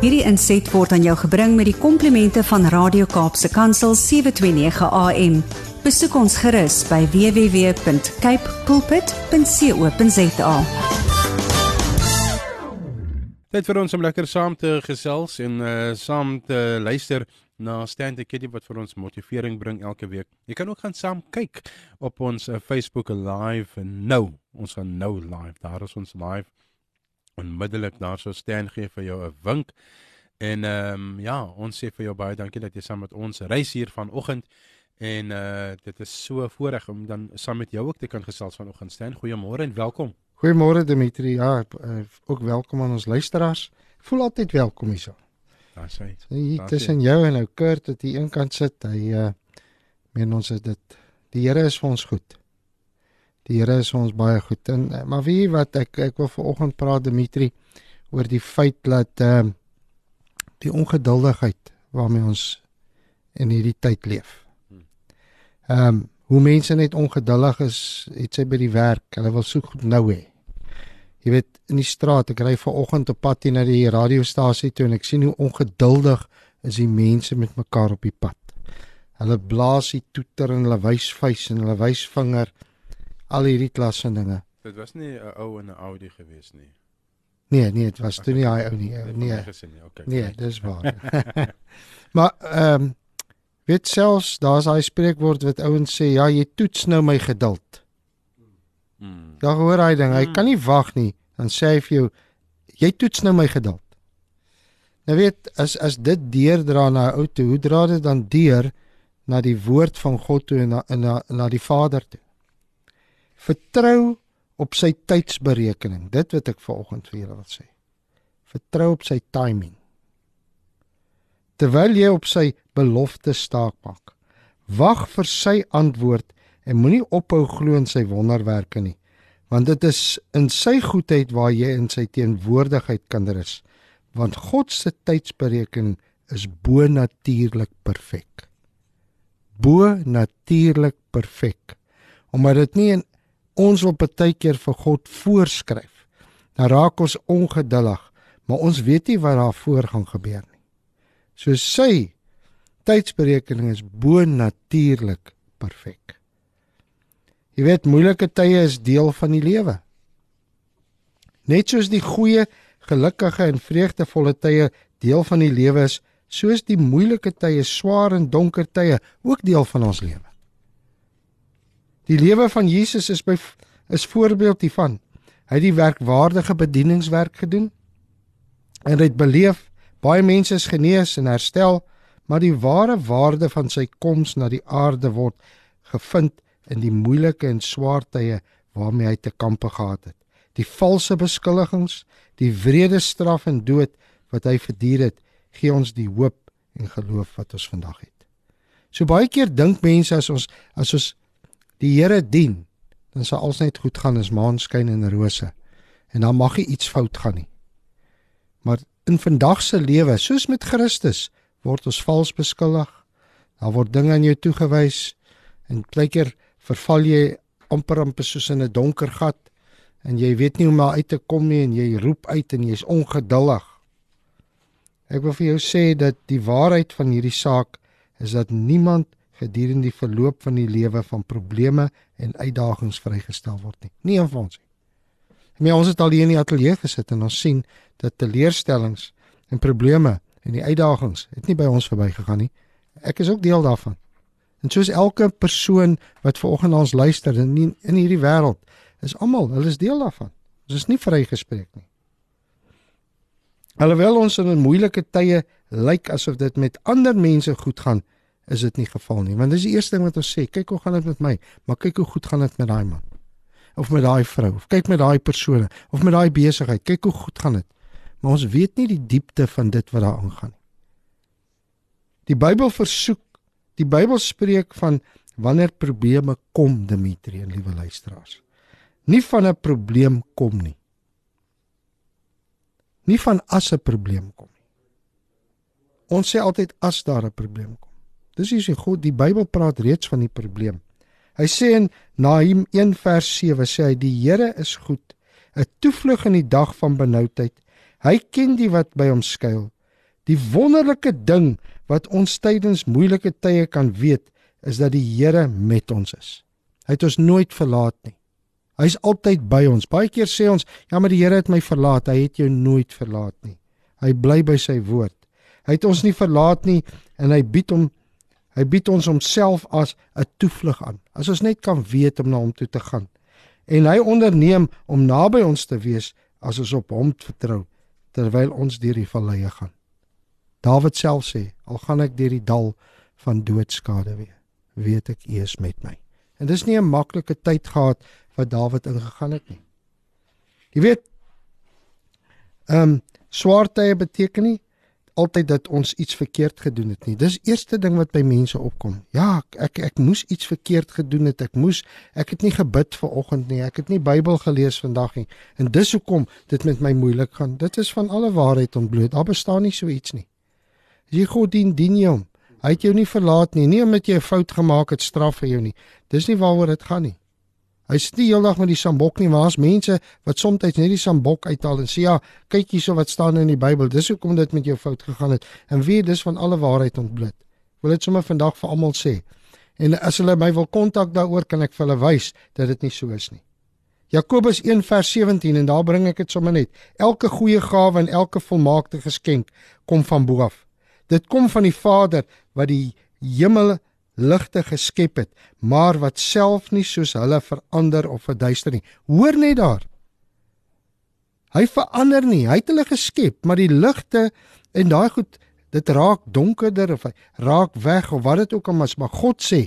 Hierdie inset word aan jou gebring met die komplimente van Radio Kaapse Kansel 729 AM. Besoek ons gerus by www.cape pulpit.co.za. Dit vir ons om lekker saam te gesels en uh saam te luister na Stand the Kitty wat vir ons motivering bring elke week. Jy kan ook gaan saam kyk op ons uh, Facebook live nou. Ons gaan nou live. Daar is ons live onmiddellik daar sou staan gee vir jou 'n wink. En ehm um, ja, ons sê vir jou baie dankie dat jy saam met ons reis hier vanoggend en uh dit is so voorreg om dan saam met jou ook te kan gesels vanoggend staan. Goeiemôre en welkom. Goeiemôre Dimitri. Ja, uh, ook welkom aan ons luisteraars. Voel altyd welkom hierso. Daar's hy. Hier tussen jou en ou Kurt wat hier eenkant sit. Hy uh meen ons is dit die Here is vir ons goed. Die Here is ons baie goed. En eh, maar wie wat ek ek wil vanoggend praat Dimitri oor die feit dat ehm uh, die ongeduldigheid waarmee ons in hierdie tyd leef. Ehm um, hoe mense net ongeduldig is, het sy by die werk, hulle wil so goed nou hê. Jy weet in die straat, ek ry vanoggend op pad hier na die radiostasie toe en ek sien hoe ongeduldig is die mense met mekaar op die pad. Hulle blaas die toeter en hulle wys vuis en hulle wys vinger al hierdie klas van dinge. Dit was nie 'n ou en 'n Audi gewees nie. Nee, nee, dit was toe nie hy ou nie. Nee. Okay. Nee, dis waar. maar ehm um, weet selfs daar's daai spreekwoord wat ouens sê, ja, jy toets nou my geduld. Mm. Ja, hoor hy ding, hy Mm. kan nie wag nie. Dan sê hy vir jou, jy toets nou my geduld. Nou weet, as as dit deurdra na 'n ou toe, hoe dra dit dan deur na die woord van God toe en na na, na die Vader toe? Vertrou op sy tydsberekening. Dit wat ek vanoggend vir julle wil sê. Vertrou op sy timing. Terwyl jy op sy belofte staak maak, wag vir sy antwoord en moenie ophou glo in sy wonderwerke nie, want dit is in sy goedheid waar jy in sy teenwoordigheid kan rus, want God se tydsberekening is bo natuurlik perfek. Bo natuurlik perfek. Omdat dit nie in ons wil baie keer vir God voorskryf. Dan raak ons ongeduldig, maar ons weet nie wat daar voor gaan gebeur nie. So sy tydsberekening is bo natuurlik perfek. Jy weet moeilike tye is deel van die lewe. Net soos die goeie, gelukkige en vreugdevolle tye deel van die lewe is, soos die moeilike tye, swaar en donker tye ook deel van ons lewe. Die lewe van Jesus is by is voorbeeld hiervan. Hy het die werkwaardige bedieningswerk gedoen en hy het beleef baie mense is genees en herstel, maar die ware waarde van sy koms na die aarde word gevind in die moeilike en swaar tye waarmee hy te kampe gehad het. Die valse beskuldigings, die wrede straf en dood wat hy verduur het, gee ons die hoop en geloof wat ons vandag het. So baie keer dink mense as ons as ons die Here dien, dan sal alles net goed gaan as maan skyn en rose. En dan mag iets fout gaan nie. Maar in vandag se lewe, soos met Christus, word ons vals beskuldig. Daar word dinge aan jou toegewys en baie keer verval jy amper amper soos in 'n donker gat en jy weet nie hoe om daar uit te kom nie en jy roep uit en jy's ongeduldig. Ek wil vir jou sê dat die waarheid van hierdie saak is dat niemand gedurende die verloop van die lewe van probleme en uitdagings vrygestel word nie. Nie een van ons nie. Maar ons het al hier in die ateljee gesit en ons sien dat teleurstellings en probleme en die uitdagings het nie by ons verbygegaan nie. Ek is ook deel daarvan. En soos elke persoon wat vanoggend na ons luister in die, in hierdie wêreld, is almal, hulle is deel daarvan. Ons is nie vrygespreek nie. Alhoewel ons in moeilike tye lyk asof dit met ander mense goed gaan, is dit nie geval nie. Want dis die eerste ding wat ons sê, kyk hoe gaan dit met my, maar kyk hoe goed gaan dit met daai man. Of met daai vrou, of kyk met daai persone, of met daai besigheid, kyk hoe goed gaan dit. Maar ons weet nie die diepte van dit wat daar aangaan nie. Die Bybel versoek, die Bybel spreek van wanneer probleme kom, Dimitri en liewe luisteraars. Nie van 'n probleem kom nie. Nie van as 'n probleem kom nie. Ons sê altyd as daar 'n probleem kom. Dis is die God, die Bybel praat reeds van die probleem. Hy sê in Nahum 1 vers 7 sê hy die Here is goed, 'n toevlug in die dag van benoudheid. Hy ken die wat by hom skuil. Die wonderlike ding wat ons tydens moeilike tye kan weet, is dat die Here met ons is. Hy het ons nooit verlaat nie. Hy's altyd by ons. Baie keer sê ons, ja, maar die Here het my verlaat. Hy het jou nooit verlaat nie. Hy bly by sy woord. Hy het ons nie verlaat nie en hy bied hom hy bied ons homself as 'n toevlug aan. As ons net kan weet om na hom toe te gaan. En hy onderneem om naby ons te wees as ons op hom vertrou terwyl ons deur die valleie gaan. Dawid self sê, al gaan ek deur die dal van doodskade weer, weet ek U is met my. En dis nie 'n maklike tyd gehad wat Dawid ingegaan het nie. Jy weet, ehm um, swaar tye beteken nie altyd dat ons iets verkeerd gedoen het nie. Dis eerste ding wat by mense opkom. Ja, ek ek, moes iets verkeerd gedoen het. Ek moes ek het nie gebid ver oggend nie. Ek het nie Bybel gelees vandag nie. En dis hoekom dit met my moeilik gaan. Dit is van alle waarheid ontbloot. Daar bestaan nie so iets nie. As jy God dien, dien jy hom. Hy het jou nie verlaat nie. Nie omdat jy 'n fout gemaak het, straf hy jou nie. Dis nie waaroor dit gaan nie. Hy sit nie heeldag met die sambok nie, maar as mense wat soms net die sambok uithaal en sê ja, kyk hierso wat staan in die Bybel. Dis hoekom dit met jou fout gegaan het. En wie dis van alle waarheid ontbloot. Wil dit sommer vandag vir almal sê. En as hulle my wil kontak daaroor, kan ek vir hulle wys dat dit nie so is nie. Jakobus 1:17 en daar bring ek dit sommer net. Elke goeie gawe en elke volmaakte geskenk kom van bo af. Dit kom van die Vader wat die hemel ligte geskep het, maar wat self nie soos hulle verander of verduister nie. Hoor net daar. Hy verander nie. Hy het hulle geskep, maar die ligte en daai goed, dit raak donkerder of hy raak weg of wat dit ook al is, maar God sê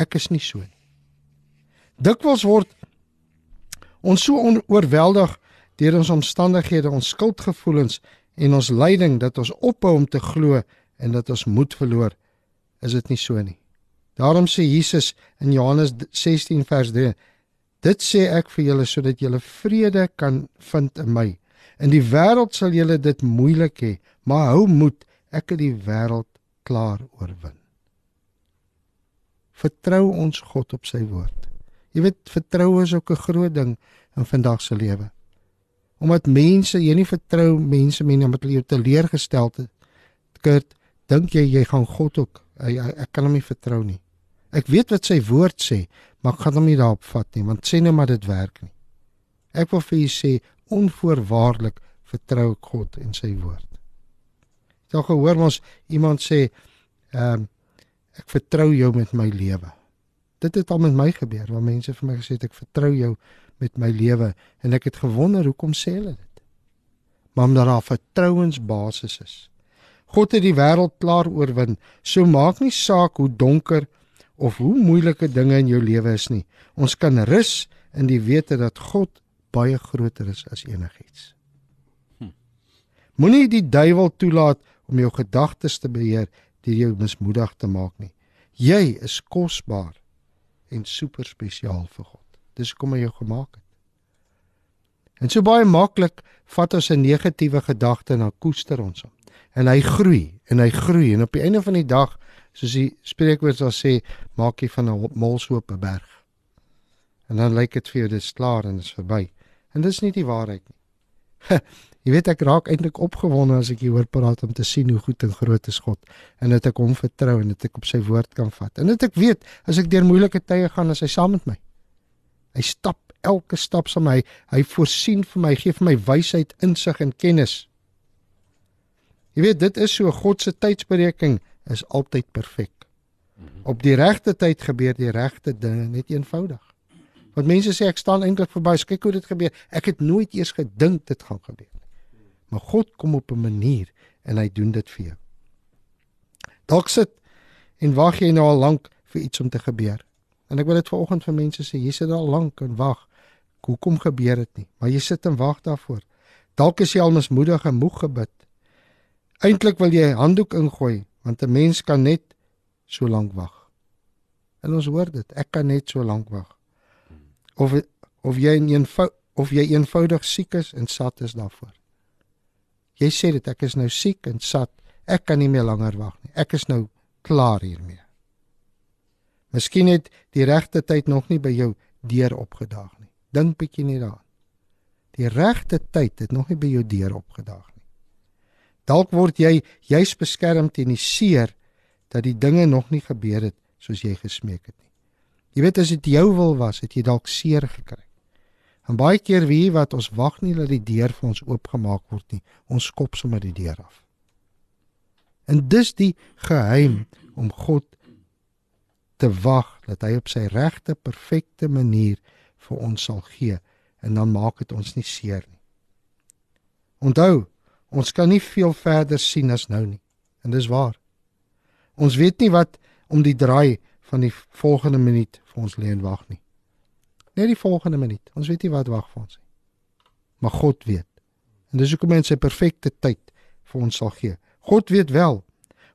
ek is nie so nie. Dikwels word ons so oorweldig deur ons omstandighede, ons skuldgevoelens en ons lyding dat ons ophou om te glo en dat ons moed verloor. Is dit nie so nie? Daarom sê Jesus in Johannes 16 vers 3: Dit sê ek vir julle sodat julle vrede kan vind in my. In die wêreld sal julle dit moeilik hê, maar hou moed, ek het die wêreld klaar oorwin. Vertrou ons God op sy woord. Jy weet, vertroue is ook 'n groot ding in vandag se lewe. Omdat mense, jy nie vertrou mense mense omdat hulle jou teleurgestel het. Kurt, dink jy jy gaan God ook ek kan hom nie vertrou nie. Ek weet wat sy woord sê, maar ek gaan hom nie daarop vat nie, want sê net maar dit werk nie. Ek wil vir u sê onvoorwaardelik vertrou ek God en sy woord. Jy het gehoor ons iemand sê, ehm um, ek vertrou jou met my lewe. Dit het al met my gebeur, waar mense vir my gesê het ek vertrou jou met my lewe en ek het gewonder hoekom sê hulle dit. Maar omdat daar 'n vertrouensbasis is. God het die wêreld klaar oorwin. So maak nie saak hoe donker hoe moeilike dinge in jou lewe is nie. Ons kan rus in die wete dat God baie groter is as enigiets. Hm. Moenie die duiwel toelaat om jou gedagtes te beheer deur jou mismoedig te maak nie. Jy is kosbaar en super spesiaal vir God. Dis hoekom hy jou gemaak het. En so baie maklik vat ons 'n negatiewe gedagte en dan koester ons hom. En hy groei en hy groei en op die einde van die dag soos die spreekwoord sal sê, maak jy van 'n molshoop 'n berg. En dan lyk dit vir jou dis klaar en dis verby. En dis nie die waarheid nie. jy weet ek raak eintlik opgewonde as ek hier hoor praat om te sien hoe goed en groot is God en dat ek hom vertrou en dat ek op sy woord kan vat. En dat ek weet as ek deur moeilike tye gaan, is hy saam met my. Hy stap elke stap saam met my. Hy voorsien vir my, gee vir my wysheid, insig en kennis. Jy weet dit is so God se tydsberekening is altyd perfek. Op die regte tyd gebeur die regte dinge net eenvoudig. Want mense sê ek staan eintlik verby, kyk hoe dit gebeur. Ek het nooit eers gedink dit gaan gebeur nie. Maar God kom op 'n manier en hy doen dit vir jou. Dalk sit en wag jy nou al lank vir iets om te gebeur. En ek wil dit vanoggend vir mense sê, jy sit al lank en wag. Hoekom gebeur dit nie? Maar jy sit en wag daarvoor. Dalk is jy al mismoedig en moeg gebid. Eintlik wil jy handdoek ingooi, want 'n mens kan net so lank wag. En ons hoor dit, ek kan net so lank wag. Of of jy een of jy eenvoudig siek is en sat is daarvoor. Jy sê dit ek is nou siek en sat. Ek kan nie meer langer wag nie. Ek is nou klaar hiermee. Miskien het die regte tyd nog nie by jou deur opgedaag nie. Dink bietjie net daaraan. Die regte tyd het nog nie by jou deur opgedaag nie. Dalk word jy juis beskerm teen die seer dat die dinge nog nie gebeur het soos jy gesmeek het nie. Jy weet as dit jou wil was, het jy dalk seer gekry. En baie keer wie wat ons wag nie dat die deur vir ons oopgemaak word nie. Ons skop sommer die deur af. En dis die geheim om God te wag dat hy op sy regte perfekte manier vir ons sal gee en dan maak dit ons nie seer nie. Onthou, ons kan nie veel verder sien as nou nie. En dis waar. Ons weet nie wat om die draai van die volgende minuut vir ons lê en wag nie. Net die volgende minuut. Ons weet nie wat wag vir ons nie. Maar God weet. En dis hoekom hy sy perfekte tyd vir ons sal gee. God weet wel.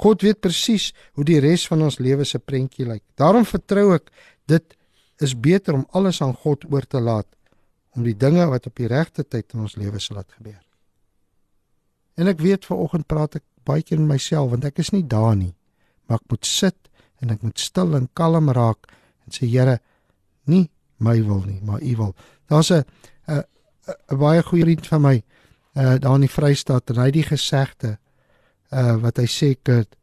God weet presies hoe die res van ons lewe se prentjie lyk. Daarom vertrou ek dit is beter om alles aan God oor te laat om die dinge wat op die regte tyd in ons lewe sal laat gebeur. En ek weet vanoggend praat ek baie keer met myself want ek is nie daar nie. Maar ek moet sit en ek moet stil en kalm raak en sê Here, nie my wil nie, maar U wil. Daar's 'n 'n 'n baie goeie vriend van my uh daar in die Vrystaat en hy het die gesegde uh wat hy sê Kurt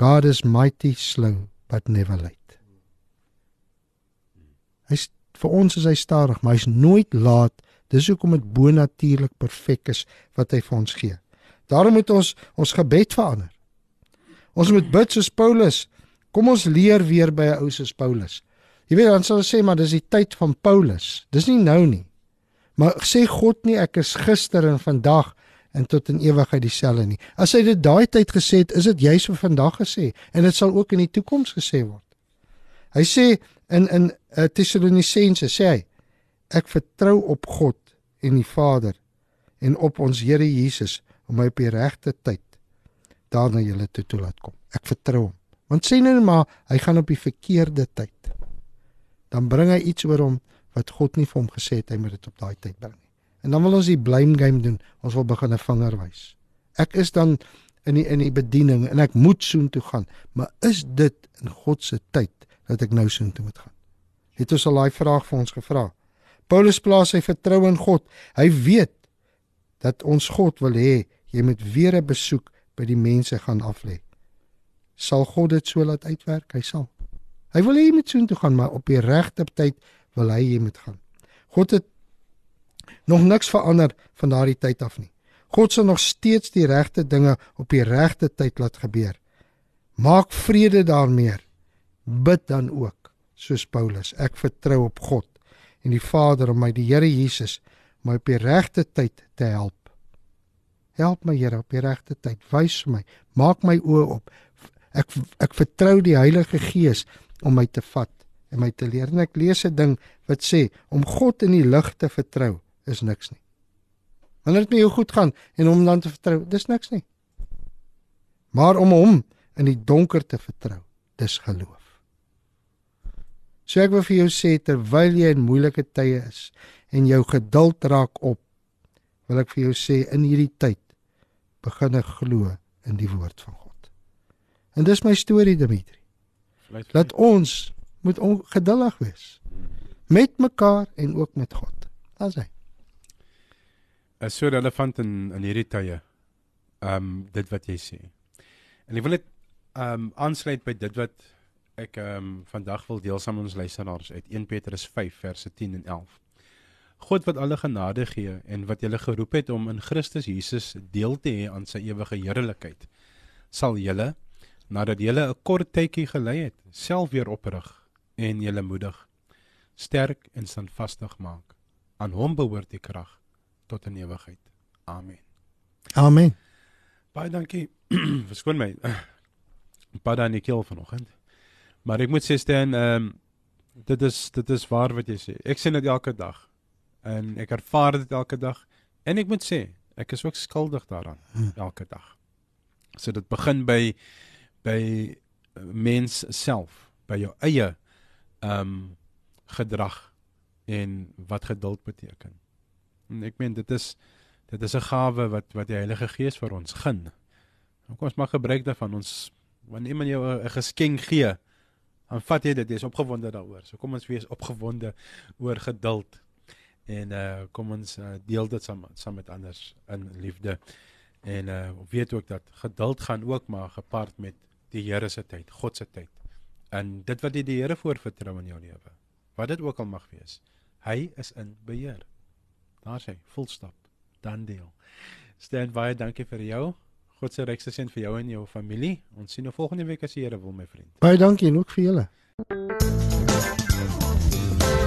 God is mighty slow but never late. Hy's vir ons is hy stadig, maar hy's nooit laat. Dis hoekom dit bonatuurlik perfek is wat hy vir ons gee. Daarom moet ons ons gebed verander. Ons moet bid soos Paulus. Kom ons leer weer by 'n ou soos Paulus. Jy weet dan sal ons sê maar dis die tyd van Paulus. Dis nie nou nie. Maar sê God nie ek is gister en vandag en tot in ewigheid dieselfde nie. As hy dit daai tyd gesê het, is dit juis vir vandag gesê en dit sal ook in die toekoms gesê word. Hy sê in in uh, Tessalonisense sê hy ek vertrou op God en die Vader en op ons Here Jesus om my op die regte tyd daarna julle toe te laat kom. Ek vertrou hom. Want sê nou maar hy gaan op die verkeerde tyd. Dan bring hy iets oor hom wat God nie vir hom gesê het hy moet dit op daai tyd bring nie. En dan wil ons die blame game doen. Ons wil begin 'n vinger wys. Ek is dan in die in die bediening en ek moet soontoe gaan, maar is dit in God se tyd dat ek nou soontoe moet gaan? Het ons al daai vraag vir ons gevra? Paulus plaas sy vertroue in God. Hy weet dat ons God wil hê jy moet weer 'n besoek by die mense gaan aflê. Sal God dit so laat uitwerk? Hy sal. Hy wil hê jy moet soontoe gaan, maar op die regte tyd wil hy jy moet gaan. God het nog niks verander van daardie tyd af nie. God sal nog steeds die regte dinge op die regte tyd laat gebeur. Maak vrede daarmee. Bid dan ook soos Paulus. Ek vertrou op God en die Vader om my die Here Jesus my op die regte tyd te help. Help my Here op die regte tyd. Wys my. Maak my oë op. Ek ek vertrou die Heilige Gees om my te vat en my te leer. En ek lees 'n ding wat sê om God in die lig te vertrou is niks nie. Wanneer dit met jou goed gaan en hom dan te vertrou, dis niks nie. Maar om hom in die donker te vertrou, dis geloof. So ek wil vir jou sê terwyl jy in moeilike tye is en jou geduld raak op, wil ek vir jou sê in hierdie tyd begin ek glo in die woord van God. En dis my storie Dimitri. Laat ons moet geduldig wees met mekaar en ook met God. As hy is so relevant in in hierdie tye. Ehm um, dit wat jy sê. En ek wil net ehm um, aansluit by dit wat ek ehm um, vandag wil deel saam met ons luisteraars uit 1 Petrus 5 verse 10 en 11. God wat alle genade gee en wat julle geroep het om in Christus Jesus deel te hê aan sy ewige heerlikheid, sal julle nadat julle 'n kort tydjie gelei het, self weer oprig en julle moedig, sterk en standvastig maak. Aan hom behoort die krag tot in ewigheid. Amen. Amen. Baie dankie. Verskoon my. Baie dankie keel vanoggend. Maar ek moet sê Stan, ehm um, dit is dit is waar wat jy sê. Ek sien dit elke dag. En ek ervaar dit elke dag. En ek moet sê, ek is ook skuldig daaraan hmm. elke dag. So dit begin by by mens self, by jou eie ehm um, gedrag en wat geduld beteken. En ek meen dit is dit is 'n gawe wat wat die Heilige Gees vir ons gun. Kom ons maak gebruik daarvan. Ons wanneer iemand jou 'n geskenk gee, dan vat jy dit, jy is opgewonde daaroor. So kom ons wees opgewonde oor geduld. En uh kom ons uh, deel dit saam saam met anders in liefde. En uh weet ook dat geduld gaan ook maar gepaard met die Here se tyd, God se tyd. En dit wat jy die Here voorvertrou in jou lewe. Wat dit ook al mag wees. Hy is in beheer. Daar sê, volstop, dan deel. Stan baie dankie vir jou. God se rykste seën vir jou en jou familie. Ons sien nou volgende week as die Here wil, my vriend. Baie dankie en ook vir julle.